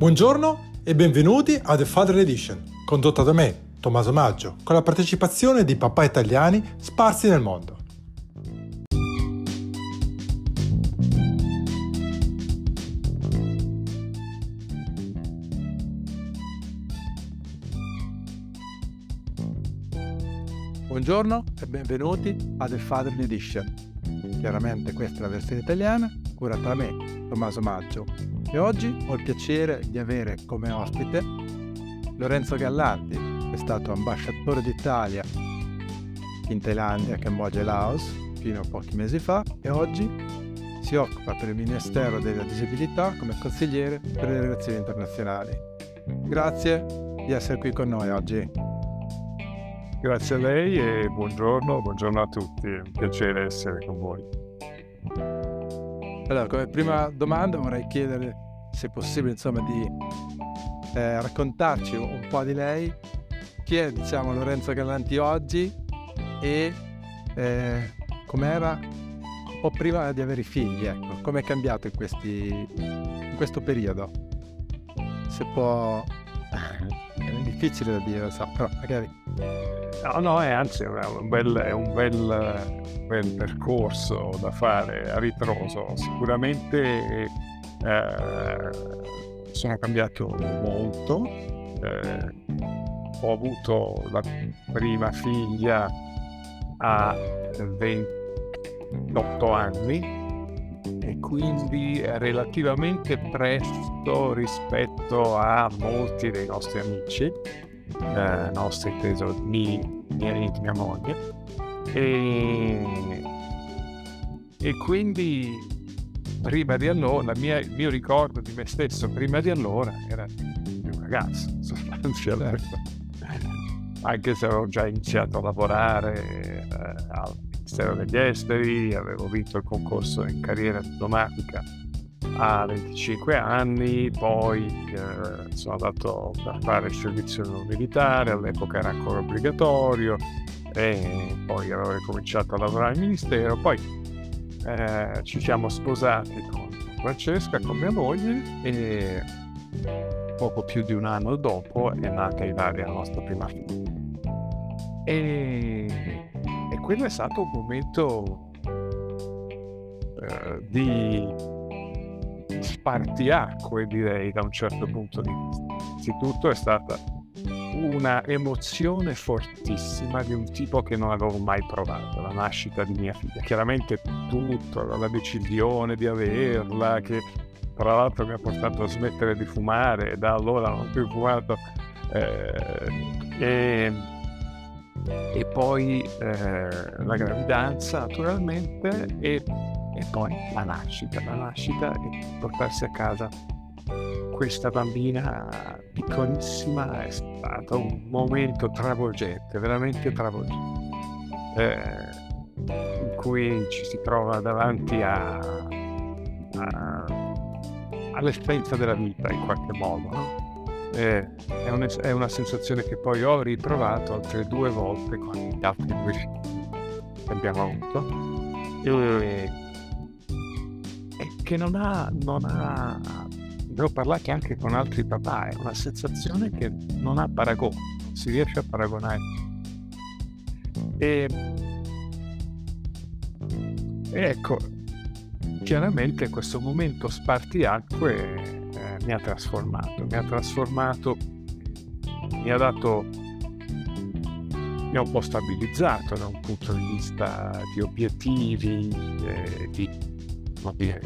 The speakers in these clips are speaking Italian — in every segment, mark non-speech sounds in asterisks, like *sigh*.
Buongiorno e benvenuti a The Father Edition, condotta da me, Tommaso Maggio, con la partecipazione di papà italiani sparsi nel mondo. Buongiorno e benvenuti a The Father Edition. Chiaramente questa è la versione italiana, curata da me, Tommaso Maggio. E oggi ho il piacere di avere come ospite Lorenzo Gallardi, che è stato ambasciatore d'Italia in Thailandia, Cambogia e Laos fino a pochi mesi fa e oggi si occupa per il Ministero della Disabilità come consigliere per le relazioni internazionali. Grazie di essere qui con noi oggi. Grazie a lei e buongiorno, buongiorno a tutti, è un piacere essere con voi. Allora, come prima domanda vorrei chiedere se è possibile insomma di eh, raccontarci un po' di lei, chi è diciamo Lorenzo Gallanti oggi? E eh, com'era? Po' prima di avere i figli, ecco, come è cambiato in, questi, in questo periodo? Se può... difficile da dire, lo so, però magari... No, no, è anzi è un bel, è un bel, bel percorso da fare a ritroso. Sicuramente eh, sono cambiato molto. Eh, ho avuto la prima figlia a 28 anni e quindi relativamente presto rispetto a molti dei nostri amici eh, nostra inteso miei e mia moglie. E, e quindi prima di allora mia, il mio ricordo di me stesso prima di allora era di un ragazzo *laughs* sostanzialmente. Anche se avevo già iniziato a lavorare eh, Ministero degli Esteri avevo vinto il concorso in carriera diplomatica a 25 anni, poi eh, sono andato a fare il servizio militare, all'epoca era ancora obbligatorio, e poi avevo cominciato a lavorare al ministero, poi eh, ci siamo sposati con Francesca, con mia moglie e poco più di un anno dopo è nata Ilaria, la nostra prima figlia. E quello è stato un momento eh, di spartiacque direi da un certo punto di vista. Innanzitutto è stata una emozione fortissima di un tipo che non avevo mai provato, la nascita di mia figlia. Chiaramente tutto, la decisione di averla, che tra l'altro mi ha portato a smettere di fumare, da allora non ho più fumato. Eh, e, e, poi eh, la gravidanza naturalmente e e poi la nascita, la nascita e portarsi a casa questa bambina piccolissima è stato un momento travolgente, veramente travolgente, eh, in cui ci si trova davanti a, a, all'esperienza della vita in qualche modo. No? Eh, è, un, è, una sensazione che poi ho ritrovato altre due volte con gli altri due che abbiamo avuto. E, che non ha, non ha, ne ho parlato anche con altri papà, è una sensazione che non ha paragone, si riesce a paragonare. E, e ecco, chiaramente questo momento spartiacque eh, mi ha trasformato, mi ha trasformato, mi ha dato, mi ha un po' stabilizzato da un punto di vista di obiettivi, eh, di dire,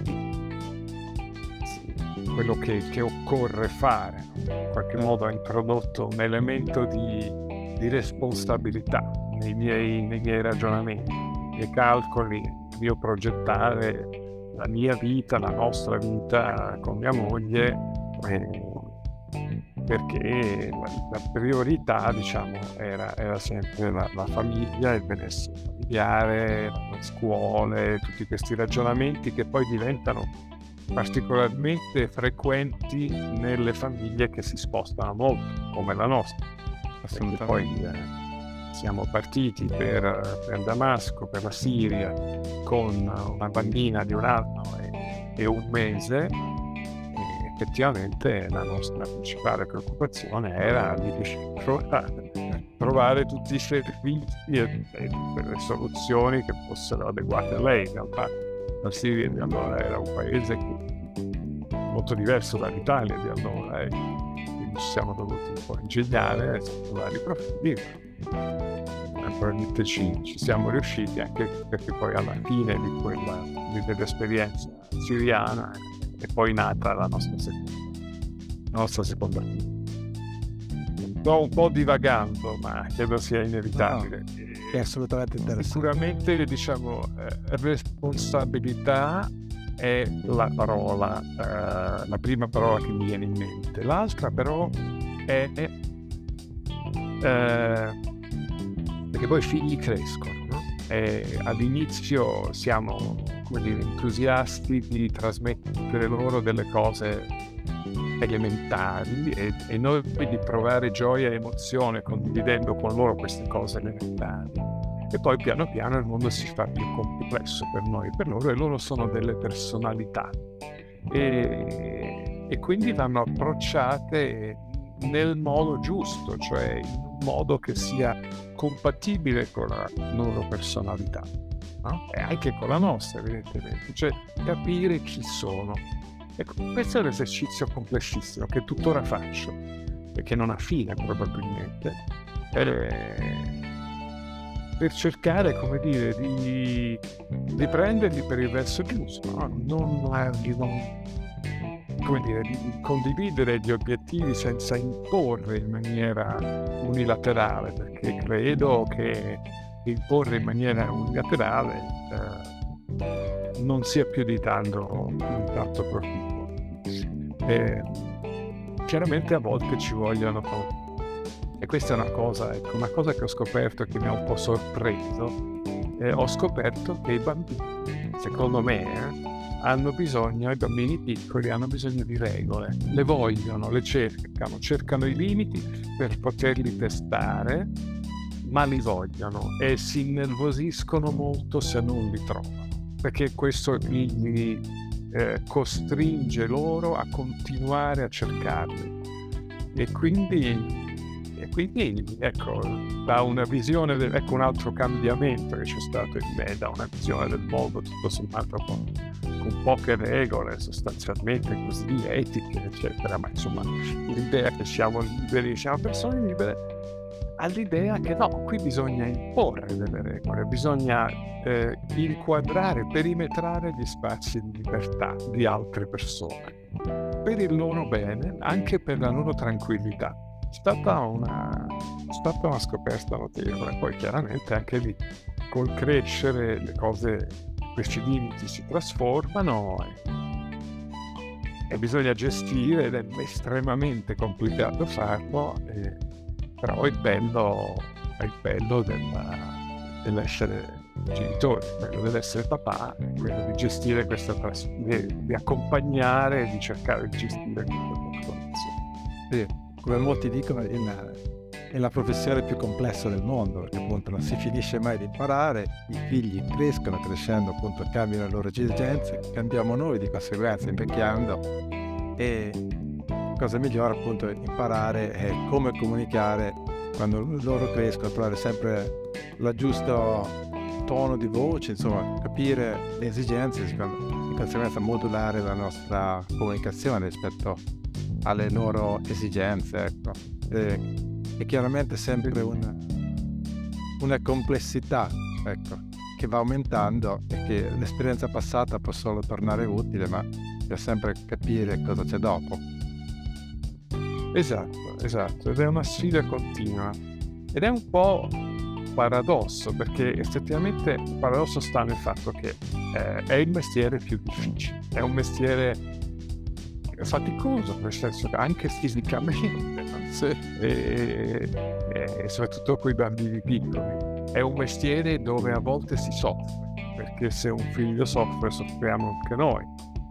quello che, che, occorre fare. In qualche modo ha introdotto un elemento di, di responsabilità nei miei, nei miei ragionamenti, nei miei calcoli, nel mio progettare la mia vita, la nostra vita con mia moglie, eh, perché la, priorità diciamo, era, era sempre la, la, famiglia, il benessere familiare, le scuole, tutti questi ragionamenti che poi diventano particolarmente frequenti nelle famiglie che si spostano molto, come la nostra. Poi eh, siamo partiti per, per, Damasco, per la Siria, con una bambina di un anno e, e un mese, e effettivamente la nostra principale preoccupazione era di trovare, trovare tutti i servizi e, e le soluzioni che fossero adeguate a lei. In realtà la Siria di allora era un paese molto diverso dall'Italia di allora e quindi ci siamo dovuti un po' ingegnare su vari profili. Naturalmente ci, ci siamo riusciti anche perché poi alla fine di quella di dell'esperienza siriana è poi nata la nostra seconda, la nostra seconda Sto un po' divagando, ma credo sia inevitabile. No, è assolutamente interessante. Sicuramente, diciamo, eh, responsabilità è la parola, eh, la prima parola che mi viene in mente. L'altra però è, è eh, perché poi i figli crescono, no? All'inizio siamo dire, entusiasti di trasmettere loro delle cose elementari e, e noi di provare gioia e emozione condividendo con loro queste cose elementari e poi piano piano il mondo si fa più complesso per noi e per loro e loro sono delle personalità e, e quindi vanno approcciate nel modo giusto, cioè in un modo che sia compatibile con la loro personalità no? e anche con la nostra evidentemente, cioè capire chi sono. Ecco, questo è un esercizio complessissimo che tuttora faccio e che non ha fine probabilmente. Eh, per cercare, come dire, di, di prenderli per il verso giusto, no? non, non, come dire, di condividere gli obiettivi senza imporre in maniera unilaterale, perché credo che imporre in maniera unilaterale eh, non sia più di tanto, di tanto proficuo. E, chiaramente a volte ci vogliono e questa è una cosa, ecco, una cosa che ho scoperto che mi ha un po' sorpreso. Eh, ho scoperto che i bambini, secondo me, eh, hanno bisogno, i bambini piccoli hanno bisogno di regole, le vogliono, le cercano, cercano i limiti per poterli testare, ma li vogliono e si innervosiscono molto se non li trovano, perché questo li eh, costringe loro a continuare a cercarli. E quindi e quindi, ecco, da una visione, del, ecco un altro cambiamento che c'è stato in me, da una visione del mondo tutto sommato con, con poche regole, sostanzialmente così etiche, eccetera, ma insomma l'idea che siamo liberi, siamo persone libere, all'idea che no, qui bisogna imporre delle regole, bisogna eh, inquadrare, perimetrare gli spazi di libertà di altre persone, per il loro bene, anche per la loro tranquillità stata una, è stata una scoperta notevole. Poi chiaramente anche lì col crescere le cose, questi limiti si trasformano e, e bisogna gestire ed è estremamente complicato farlo, e, però il bello è il bello della, dell'essere genitore, quello dell'essere papà, quello di gestire questa trasformazione, di accompagnare e di cercare di gestire questa trasformazione. Come molti dicono, è la professione più complessa del mondo, perché appunto non si finisce mai di imparare, i figli crescono, crescendo appunto cambiano le loro esigenze, cambiamo noi di conseguenza invecchiando e cosa migliore appunto imparare è come comunicare quando loro crescono, trovare sempre il giusto tono di voce, insomma capire le esigenze, di conseguenza modulare la nostra comunicazione rispetto alle loro esigenze. Ecco. E, e chiaramente sempre una, una complessità ecco, che va aumentando e che l'esperienza passata può solo tornare utile, ma bisogna sempre capire cosa c'è dopo. Esatto, esatto, ed è una sfida continua. Ed è un po' paradosso, perché effettivamente il paradosso sta nel fatto che eh, è il mestiere più difficile, è un mestiere faticoso, nel senso che anche fisicamente, e, e, soprattutto con i bambini piccoli. È un mestiere dove a volte si soffre, perché se un figlio soffre, soffriamo anche noi.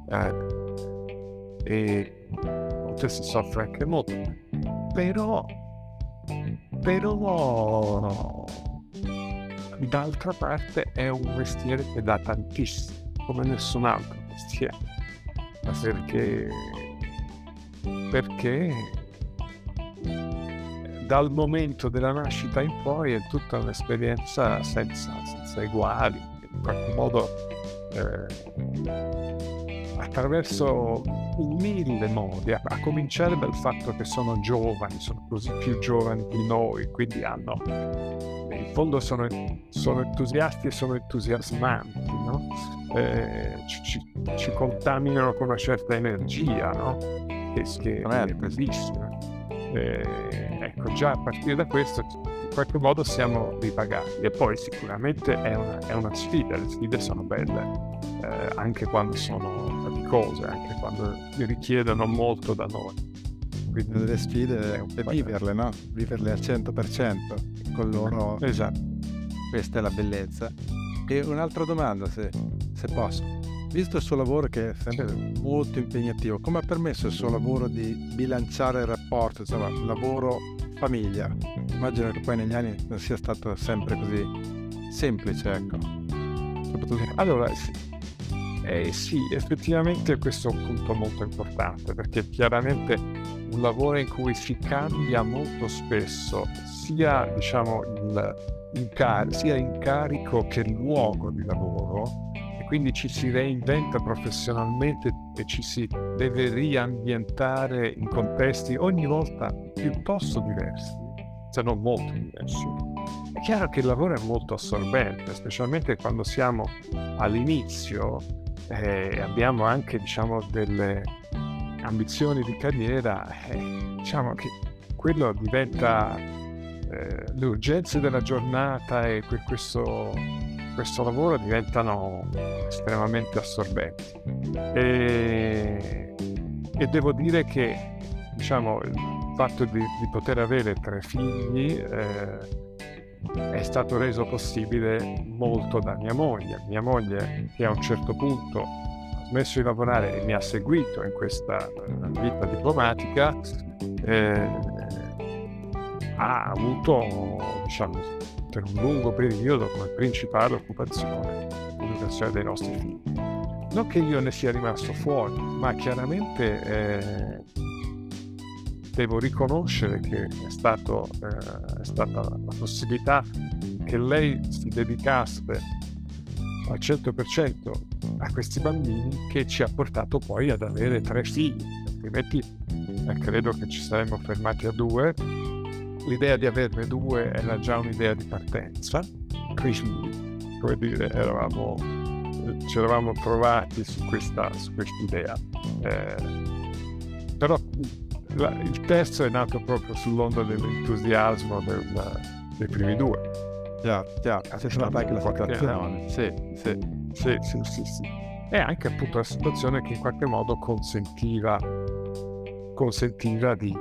Eh, e a volte si soffre anche molto. Però, però, d'altra parte è un mestiere che dà tantissimo, come nessun altro mestiere perché? Perché? Dal momento della nascita in poi è tutta un'esperienza senza, senza eguali, in qualche modo eh, attraverso mille modi, a, a, cominciare dal fatto che sono giovani, sono così più giovani di noi, quindi hanno, in fondo sono, sono entusiasti e sono entusiasmanti, no? eh, ci, ci, contaminano con una certa energia, no? che, che è bellissima. Eh, ecco, già a partire da questo in qualche modo siamo ripagati e poi sicuramente è una, è una sfida, le sfide sono belle eh, anche quando sono faticose, anche quando richiedono molto da noi. Quindi le sfide è viverle, no? Viverle al 100% con loro. Esatto. Questa è la bellezza. E un'altra domanda, se, se posso. Visto il suo lavoro che è sempre molto impegnativo, come ha permesso il suo lavoro di bilanciare il rapporto, insomma, lavoro-famiglia? Immagino che poi negli anni non sia stato sempre così semplice, ecco. Allora, eh, sì, effettivamente questo è un punto molto importante perché chiaramente un lavoro in cui si cambia molto spesso sia diciamo il, incar- sia incarico che il luogo di lavoro e quindi ci si reinventa professionalmente e ci si deve riambientare in contesti ogni volta piuttosto diversi, se non molto diversi. È chiaro che il lavoro è molto assorbente, specialmente quando siamo all'inizio eh, abbiamo anche diciamo, delle ambizioni di carriera, eh, diciamo che quello diventa eh, le urgenze della giornata e que- questo, questo, lavoro diventano estremamente assorbenti. E, e devo dire che diciamo, il fatto di, di poter avere tre figli eh, è stato reso possibile molto da mia moglie. Mia moglie che a un certo punto ha smesso di lavorare e mi ha seguito in questa eh, vita diplomatica, eh, ha avuto, diciamo, per un lungo periodo come principale occupazione l'educazione dei nostri figli. Non che io ne sia rimasto fuori, ma chiaramente eh, devo riconoscere che è, stato, eh, è stata la possibilità che lei si dedicasse al 100% a questi bambini che ci ha portato poi ad avere tre figli, altrimenti eh, credo che ci saremmo fermati a due. L'idea di averne due era già un'idea di partenza, quindi come dire, eravamo, ci eravamo trovati su questa, idea. Eh, però il terzo è nato proprio sull'onda dell'entusiasmo del, dei primi due. Chiaro, chiaro. C'è stata anche la situazione. Sì, sì. Sì, sì, sì, sì. E anche appunto la situazione che in qualche modo consentiva, consentiva di,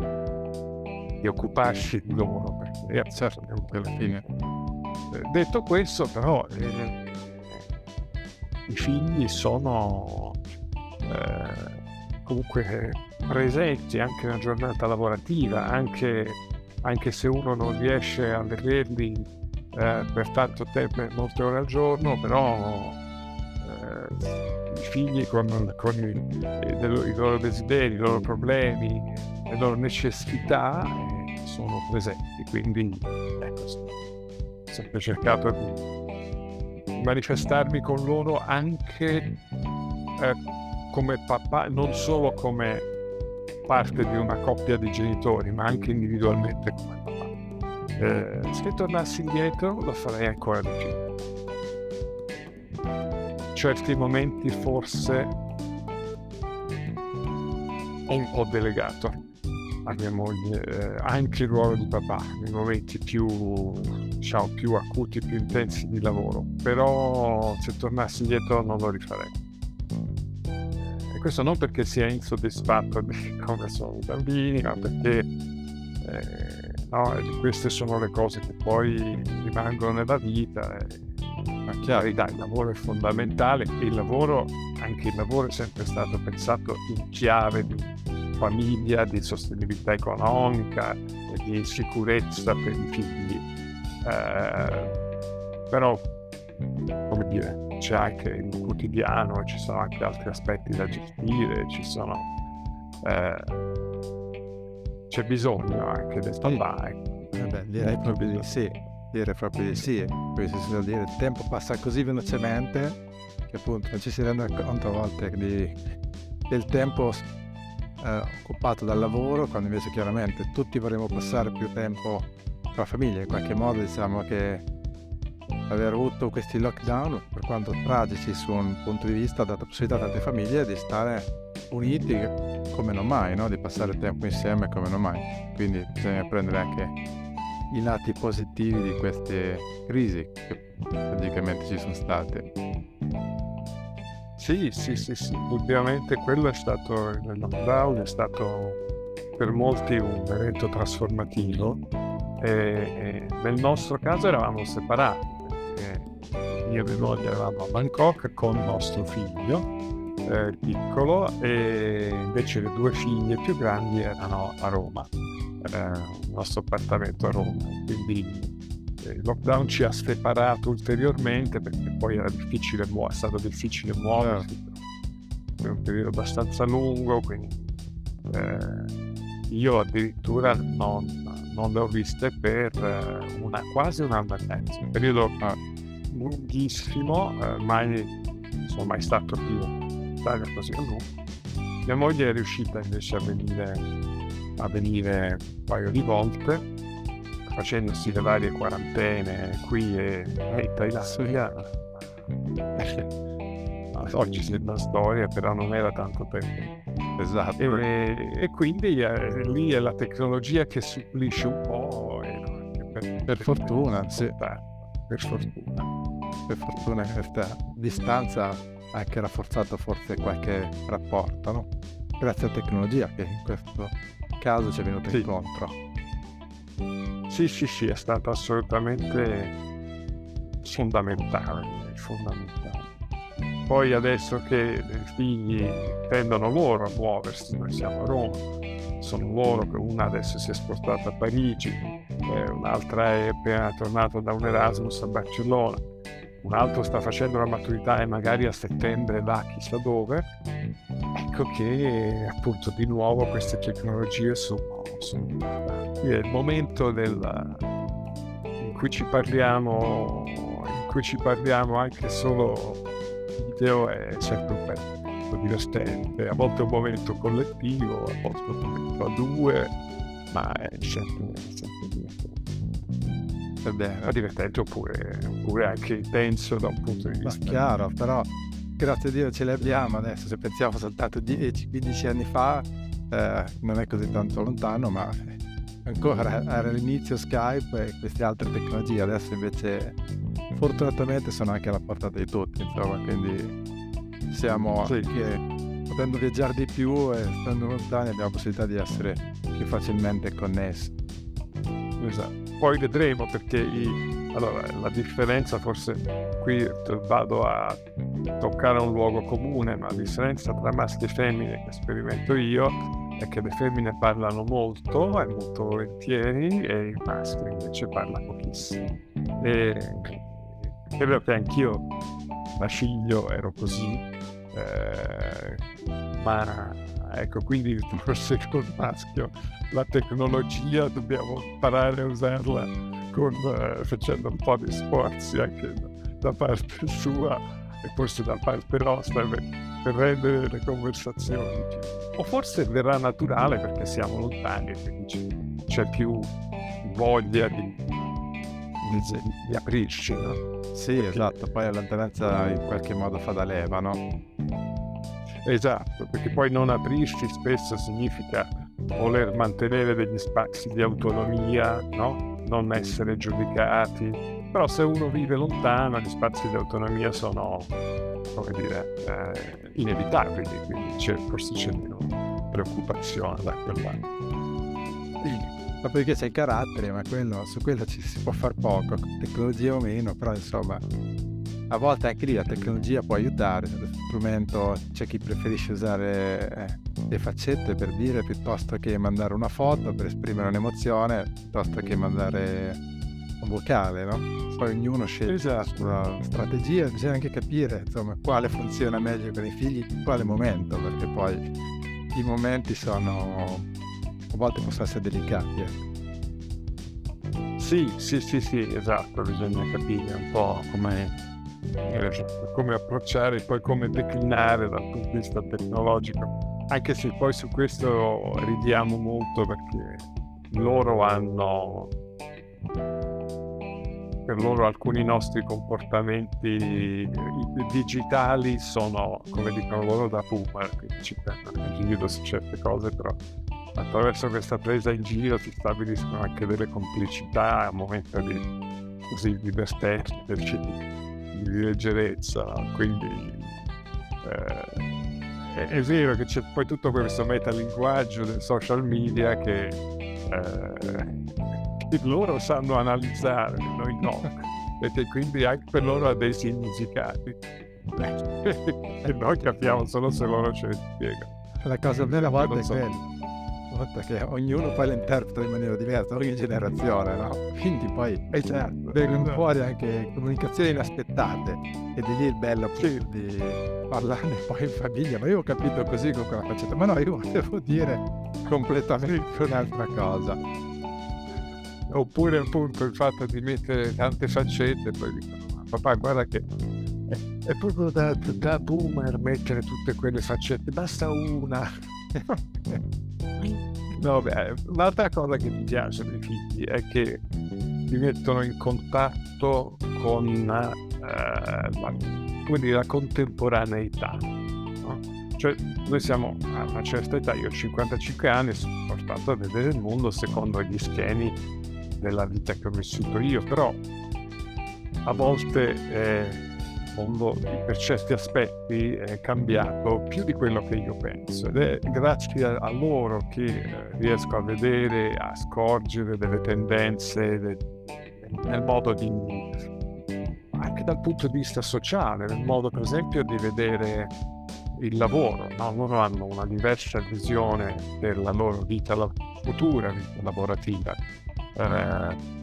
di occuparsi di loro. Perché eh, certo, alla fine. Eh, detto questo, però, eh, i figli sono eh, comunque presenti anche nella giornata lavorativa, anche, anche se uno non riesce a vederli eh, per tanto tempo, molte ore al giorno, però eh, i figli con, con i, i, i, loro desideri, i loro problemi, le loro necessità eh, sono presenti, quindi ecco, ho sempre cercato di manifestarmi con loro anche eh, come papà, non solo come parte di una coppia di genitori, ma anche individualmente come papà. Eh, se tornassi indietro lo farei ancora di più. Certi momenti forse un po' delegato a mia moglie eh, anche il ruolo di papà nei momenti più, diciamo, più acuti, più intensi di lavoro, però se tornassi indietro non lo rifarei questo non perché sia insoddisfatto di *laughs* come sono i bambini, ma perché eh, no, queste sono le cose che poi rimangono nella vita. E, ma chiaro, dai, il lavoro è fondamentale e il lavoro, anche il lavoro è sempre stato pensato in chiave di famiglia, di sostenibilità economica di sicurezza per i figli. Eh, però, come dire, c'è anche il quotidiano, ci sono anche altri aspetti da gestire, ci sono... Eh, c'è bisogno anche del papà. Ecco. Eh beh, direi proprio di sì, direi proprio di sì. Questo si dire, il tempo passa così velocemente che appunto non ci si rende conto a volte di, del tempo eh, occupato dal lavoro, quando invece chiaramente tutti vorremmo passare più tempo con la famiglia. In qualche modo diciamo che aver avuto questi lockdown, per quanto tragici su un punto di vista, ha dato possibilità a tante famiglie di stare uniti come non mai, no? di passare tempo insieme come non mai. Quindi bisogna prendere anche i lati positivi di queste crisi che praticamente ci sono state. Sì, sì, sì, sì, ovviamente quello è stato, il lockdown è stato per molti un evento trasformativo e, nel nostro caso eravamo separati perché io e mia moglie eravamo a Bangkok con nostro figlio eh, piccolo e invece le due figlie più grandi erano a Roma, eh, il nostro appartamento a Roma, quindi il lockdown ci ha separato ulteriormente perché poi era difficile muovere, è stato difficile muoversi. Per un periodo abbastanza lungo, quindi eh, io addirittura non, non, le ho viste per eh, una, quasi un anno e mezzo, un periodo eh, lunghissimo, eh, mai sono mai stato più in Italia così a lungo. Mia moglie è riuscita invece a venire, a venire un paio di volte facendosi le varie quarantene qui e, e in Thailandia. Oggi c'è una storia, però non era tanto tempo. Esatto. E, e quindi eh, lì è la tecnologia che supplisce un po'. Per, per, fortuna, sì. Per fortuna. Per fortuna questa distanza ha anche rafforzato forse qualche rapporto, no? Grazie alla tecnologia che in questo caso ci è venuta sì. incontro. Sì, sì, sì, è stato assolutamente fondamentale, fondamentale. Poi adesso che i figli tendono loro a muoversi, noi siamo a Roma, sono loro che una adesso si è spostata a Parigi, eh, un'altra è appena tornata da un Erasmus a Barcellona, un altro sta facendo la maturità e magari a settembre va chissà dove, ecco che appunto di nuovo queste tecnologie sono, sono. È il momento del, in cui ci parliamo, in cui ci parliamo anche solo video è sempre un momento divertente, a volte un momento collettivo, a volte un momento a due, ma è sempre, sempre divertente. È bene. divertente oppure, oppure anche intenso da un punto di vista. Ma chiaro, però grazie a Dio ce le abbiamo adesso, se pensiamo soltanto 10-15 anni fa eh, non è così tanto lontano, ma ancora era l'inizio Skype e queste altre tecnologie, adesso invece fortunatamente sono anche alla portata di tutti, insomma, quindi siamo sì. anche, potendo viaggiare di più e stando lontani abbiamo la possibilità di essere più facilmente connessi. Esatto. Poi vedremo perché i, allora, la differenza forse qui vado a toccare un luogo comune, ma la differenza tra maschi e femmine che sperimento io è che le femmine parlano molto e molto volentieri e i maschi invece parlano pochissimo. E credo che anch'io da figlio ero così, eh, ma ecco, quindi *laughs* forse col maschio la tecnologia dobbiamo imparare a usarla con, eh, facendo un po' di sforzi anche da, da parte sua e forse da parte nostra per, per rendere le conversazioni. O forse verrà naturale perché siamo lontani quindi c'è più voglia di, di, aprirci. No? Sì, perché... esatto, poi la lontananza in qualche modo fa da leva, no? Esatto, perché poi non aprirci spesso significa voler mantenere degli spazi di autonomia, no? non essere giudicati. Però se uno vive lontano, gli spazi di autonomia sono, come dire, eh, inevitabili, quindi c'è, forse c'è meno preoccupazione da quel lato. Ma perché c'è il carattere, ma quello, su quello ci si può fare poco, tecnologia o meno, però insomma a volte anche lì la tecnologia può aiutare, lo strumento c'è chi preferisce usare eh, le faccette per dire piuttosto che mandare una foto per esprimere un'emozione, piuttosto che mandare un vocale, no? Poi ognuno sceglie esatto. la sua strategia, bisogna anche capire insomma quale funziona meglio per i figli in quale momento, perché poi i momenti sono a volte possono essere delicati. Eh. Sì, sì, sì, sì, esatto, bisogna capire un po' come, come approcciare e poi come declinare dal punto di vista tecnologico, anche se poi su questo ridiamo molto perché loro hanno per loro alcuni nostri comportamenti digitali sono, come dicono loro, da boomer, quindi ci prendono in giro su certe cose, però attraverso questa presa in giro si stabiliscono anche delle complicità a momento di, così, divertenza, di, di leggerezza, quindi eh, è, è, vero che c'è poi tutto questo metalinguaggio del social media che, eh, che loro sanno analizzare, noi no, *laughs* e quindi anche per loro ha dei significati. *laughs* e noi capiamo solo se loro ce li spiegano. La cosa bella a volte è quella perché ognuno poi la interpreta in maniera diversa, ogni generazione, no? Quindi poi eh certo, vengono fuori anche comunicazioni inaspettate ed è lì il bello sì. di parlarne poi in famiglia, ma io ho capito così con quella faccetta, ma no, io volevo dire completamente un'altra cosa. Oppure appunto il fatto di mettere tante faccette, poi dicono, papà guarda che è proprio da, da boomer mettere tutte quelle faccette, basta una. *laughs* No, beh, l'altra cosa che mi piace dei figli è che ti mettono in contatto con eh, la, la, contemporaneità. No? Cioè, noi siamo a una certa età, io ho 55 anni, sono portato a vedere il mondo secondo gli schemi della vita che ho vissuto io, però a volte eh, mondo per certi aspetti è cambiato più di quello che io penso ed è grazie a, loro che eh, riesco a vedere, a scorgere delle tendenze de, nel modo di anche dal punto di vista sociale, nel modo per esempio di vedere il lavoro, no? loro hanno una diversa visione della loro vita futura, vita lavorativa. Eh,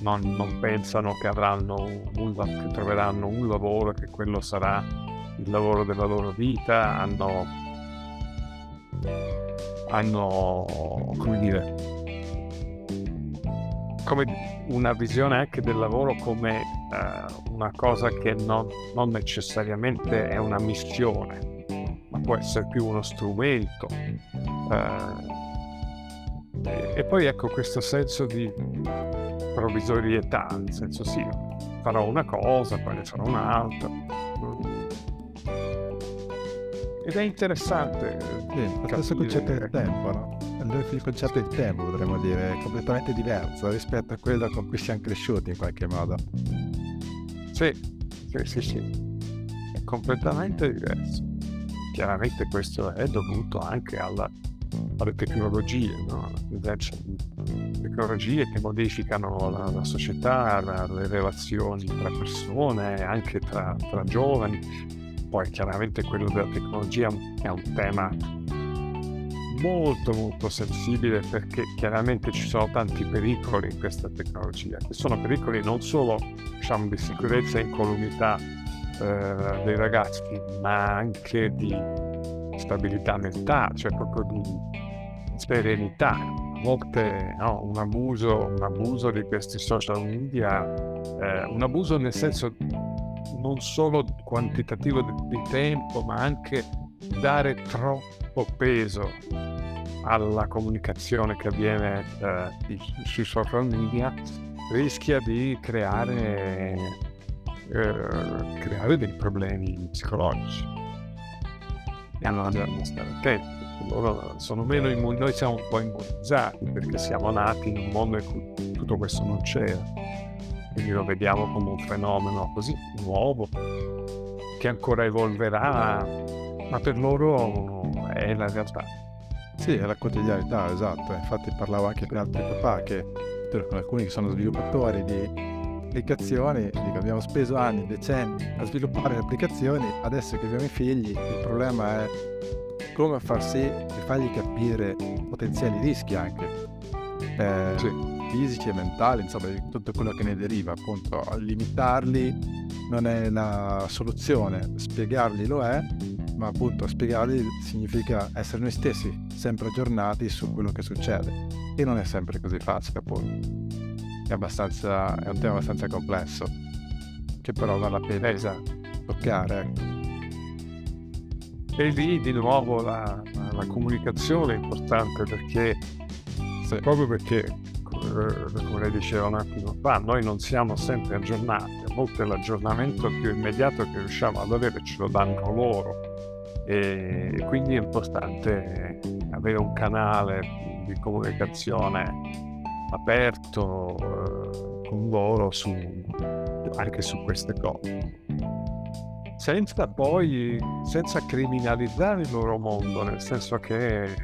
non, non pensano che, avranno un, che troveranno un lavoro, che quello sarà il lavoro della loro vita, hanno, hanno come dire, come una visione anche del lavoro come uh, una cosa che non, non, necessariamente è una missione, ma può essere più uno strumento. Uh, e, e poi ecco questo senso di provvisorietà, nel senso sì, farò una cosa, poi ne farò un'altra. Ed è interessante. Sì, lo stesso concetto del tempo, no? Il concetto del tempo potremmo dire è completamente diverso rispetto a quello con cui siamo cresciuti in qualche modo. Sì, sì, sì, sì. È completamente diverso. Chiaramente questo è dovuto anche alla alle tecnologie, no? Tecnologie che modificano la, la società, la, le relazioni tra persone, anche tra, tra, giovani. Poi chiaramente quello della tecnologia è un tema molto molto sensibile perché chiaramente ci sono tanti pericoli in questa tecnologia, che sono pericoli non solo diciamo, di sicurezza e incolumità eh, dei ragazzi, ma anche di stabilità mentale, cioè proprio di serenità. Volte no, un, abuso, un abuso di questi social media, eh, un abuso nel senso non solo quantitativo di, di tempo, ma anche dare troppo peso alla comunicazione che avviene eh, sui social media rischia di creare, eh, creare dei problemi psicologici. E allora dobbiamo stare attenti loro sono meno immun- noi siamo un po' immunizzati perché siamo nati in un mondo in cui tutto questo non c'era. Quindi lo vediamo come un fenomeno così nuovo che ancora evolverà, ma per loro è la realtà. Sì, è la quotidianità, esatto. Infatti parlavo anche con altri papà che con alcuni che sono sviluppatori di applicazioni, dico, abbiamo speso anni, decenni a sviluppare le applicazioni, adesso che abbiamo i figli il problema è come far sì di fargli capire potenziali rischi anche eh, sì. fisici e mentali, insomma, di tutto quello che ne deriva, appunto, limitarli non è la soluzione, spiegarli lo è, ma appunto spiegarli significa essere noi stessi, sempre aggiornati su quello che succede. E non è sempre così facile, appunto. È, abbastanza, è un tema abbastanza complesso, che però vale la pena esatto. toccare. Ecco. E lì di nuovo la, la comunicazione è importante perché, sì. proprio perché, come lei diceva un attimo fa, noi non siamo sempre aggiornati, a volte l'aggiornamento più immediato che riusciamo ad avere ce lo danno loro e quindi è importante avere un canale di comunicazione aperto eh, con loro su, anche su queste cose senza poi senza criminalizzare il loro mondo nel senso che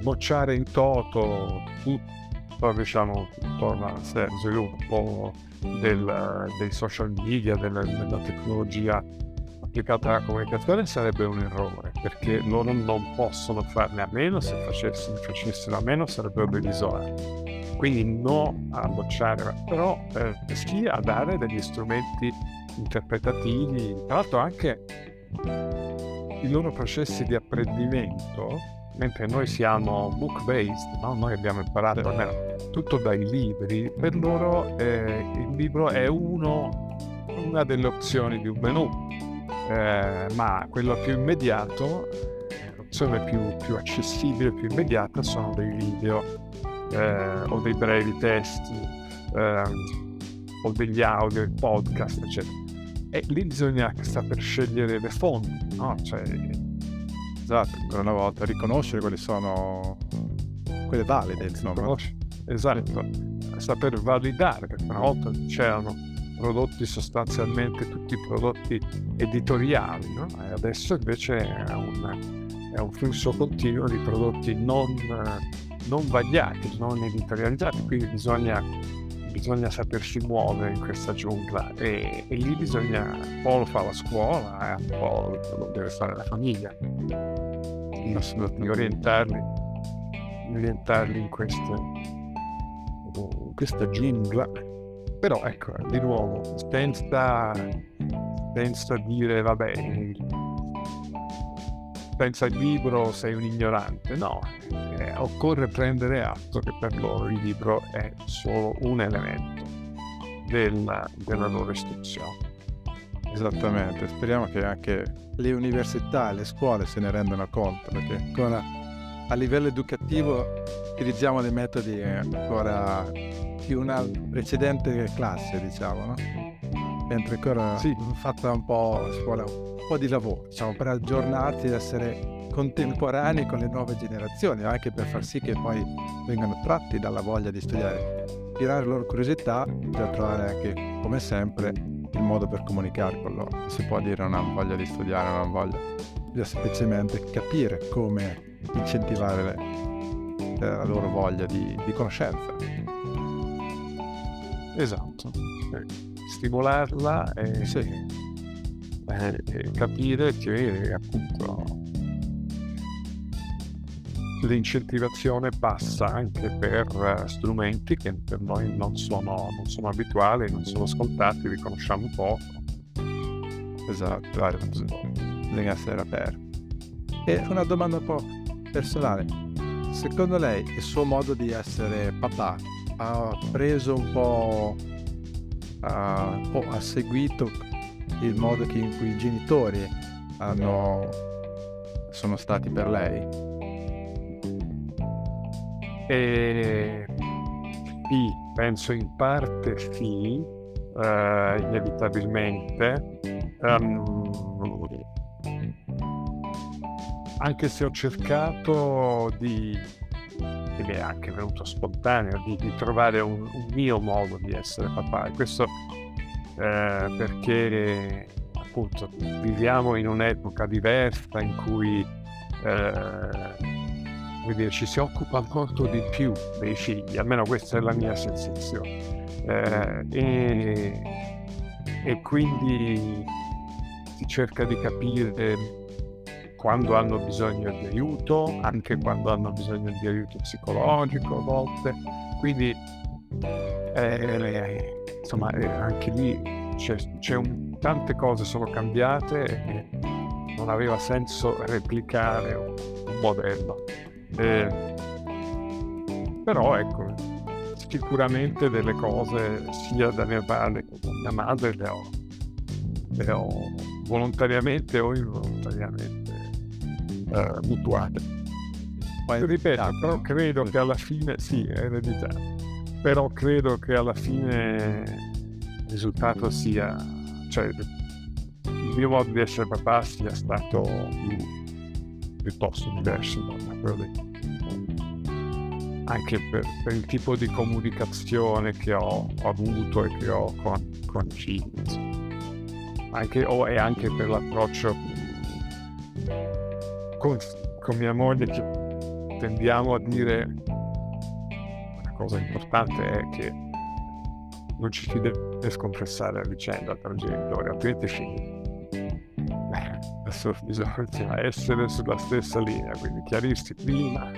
bocciare in toto tutto diciamo intorno al sviluppo del, dei social media della, della tecnologia applicata alla comunicazione sarebbe un errore, perché loro non possono farne a meno, se facessero, facessero a meno sarebbero degli. Quindi no a bocciare, però eh, sì a dare degli strumenti interpretativi, tra l'altro anche i loro processi di apprendimento, mentre noi siamo book based, no? noi abbiamo imparato almeno tutto dai libri, per loro eh, il libro è uno, una delle opzioni di un menu eh, ma quello più immediato, l'opzione più, più, accessibile, più immediata sono dei video eh, o dei brevi testi eh, o degli audio, podcast, eccetera. E lì bisogna saper scegliere le fonti, no? Cioè, esatto, ancora una volta, riconoscere quali sono quelle valide, insomma. Esatto, saper validare, perché una volta c'erano prodotti sostanzialmente tutti prodotti editoriali, no? e adesso invece è un, è un, flusso continuo di prodotti non, non vagliati, non editorializzati, quindi bisogna, bisogna sapersi muovere in questa giungla e, e, lì bisogna, un po' lo fa la scuola, eh, un po' lo deve fare la famiglia, orientarli, orientarli in, queste, in questa giungla. Però ecco, di nuovo, senza, senza dire vabbè, pensa al libro sei un ignorante, no, eh, occorre prendere atto che per loro il libro è solo un elemento del, della loro istruzione. Esattamente, speriamo che anche le università e le scuole se ne rendano conto, perché ancora a livello educativo utilizziamo dei metodi ancora di una precedente classe, diciamo, no? Mentre ancora sì. fatta un po', scuola, un po' di lavoro, diciamo, per aggiornarsi ed essere contemporanei con le nuove generazioni, anche per far sì che poi vengano tratti dalla voglia di studiare, tirare la loro curiosità, per trovare anche, come sempre, il modo per comunicare con loro. Si può dire non ha voglia di studiare, non ha voglia, bisogna semplicemente capire come incentivare le, la loro voglia di, di conoscenza. Esatto, stimolarla e, sì. e capire che appunto l'incentivazione passa anche per strumenti che per noi non sono, non sono abituali, non sono scontati, li conosciamo poco. Esatto, bisogna essere aperti. E una domanda un po' personale. Secondo lei il suo modo di essere papà ha preso un po', ha, o ha seguito il modo in cui i genitori hanno, sono stati per lei? E, sì, penso in parte sì, eh, inevitabilmente. Um, anche se ho cercato di è anche venuto spontaneo di, di trovare un, un, mio modo di essere papà e questo eh, perché appunto viviamo in un'epoca diversa in cui eh, dire, ci si occupa molto di più dei figli, almeno questa è la mia sensazione. Eh, e, e quindi si cerca di capire quando hanno bisogno di aiuto, anche quando hanno bisogno di aiuto psicologico a volte. Quindi eh, insomma eh, anche lì c'è, c'è un, tante cose sono cambiate e, non aveva senso replicare un, un modello. Eh, però ecco, sicuramente delle cose sia da mia padre che da mia madre le ho, le ho volontariamente o involontariamente eh, mutuate. Poi, ripeto, però credo che alla fine, sì, è eredità, però credo che alla fine il risultato sia, cioè il mio modo di essere papà sia stato piuttosto diverso da quello di anche per, per, il tipo di comunicazione che ho avuto e che ho con, con i figli anche, oh, e anche per l'approccio con, con mia moglie che tendiamo a dire una cosa importante è che non ci si deve sconfessare a vicenda tra genitori altrimenti figli adesso bisogna essere sulla stessa linea quindi chiarirsi prima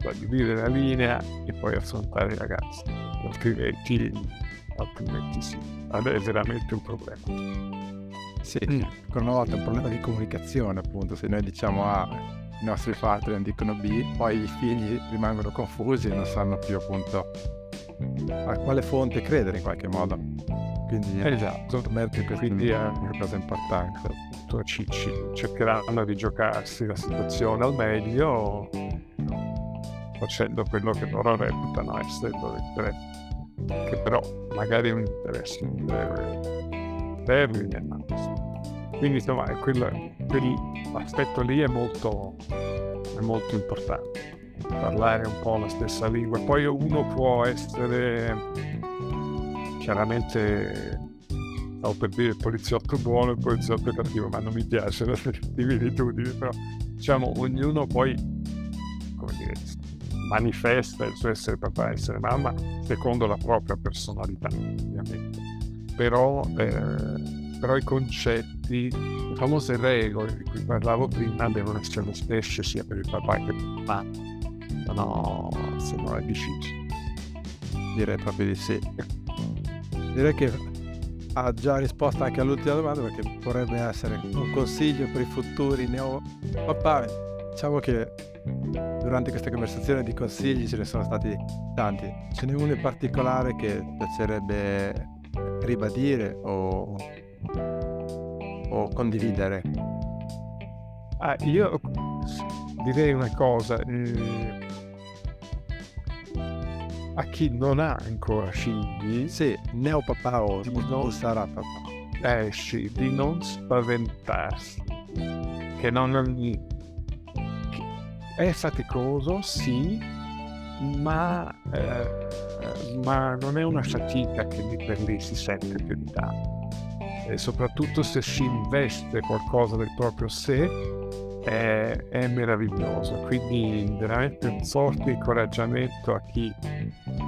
stabilire la linea e poi affrontare i ragazzi, altrimenti, altrimenti sì, è veramente un problema. Sì, mm. ancora una volta è un problema di comunicazione appunto, se noi diciamo A, i nostri partner dicono B, poi i figli rimangono confusi e non sanno più appunto a quale fonte credere in qualche modo. Quindi esatto, quindi è una cosa importante. Ci, ci cercheranno di giocarsi la situazione al meglio facendo quello che loro reputano essere il loro interesse, che però magari è un interesse breve, breve quindi insomma quell'aspetto lì è molto, è molto importante. Parlare un po' la stessa lingua. Poi uno può essere chiaramente stavo per dire poliziotto buono e poliziotto cattivo ma non mi piace la similitudine però diciamo ognuno poi come dire manifesta il suo essere papà e essere mamma secondo la propria personalità, ovviamente. Però, eh, però i concetti, le famose regole di cui parlavo prima, devono essere lo stesso sia per il papà che per la mamma. No, se no è difficile. Direi proprio di sì. Direi che ha già risposto anche all'ultima domanda perché potrebbe essere un consiglio per i futuri neo papà. Diciamo che durante questa conversazione di consigli ce ne sono stati tanti. Ce n'è uno in particolare che piacerebbe ribadire o, o condividere? Ah, io direi una cosa. Eh, a chi non ha ancora figli, sì, neopapà o non sarà papà. Eh sì, di non spaventarsi, che non è faticoso, sì, ma, eh, ma, non è una fatica che lì per lì si sente più di tanto. E soprattutto se si investe qualcosa del proprio sé, è, è meraviglioso. Quindi veramente un forte incoraggiamento a chi,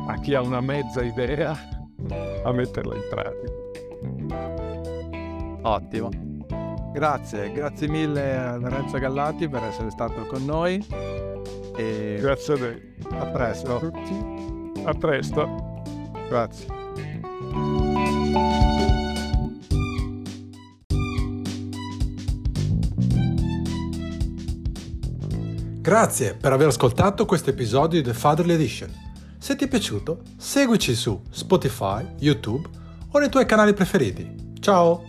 a chi ha una mezza idea a metterla in pratica. Ottimo. Grazie, grazie mille a Lorenzo Gallati per essere stato con noi. E grazie a lei. A presto. A tutti. A presto. Grazie. Grazie per aver ascoltato questo episodio di The Fatherly Edition. Se ti è piaciuto, seguici su Spotify, YouTube o nei tuoi canali preferiti. Ciao!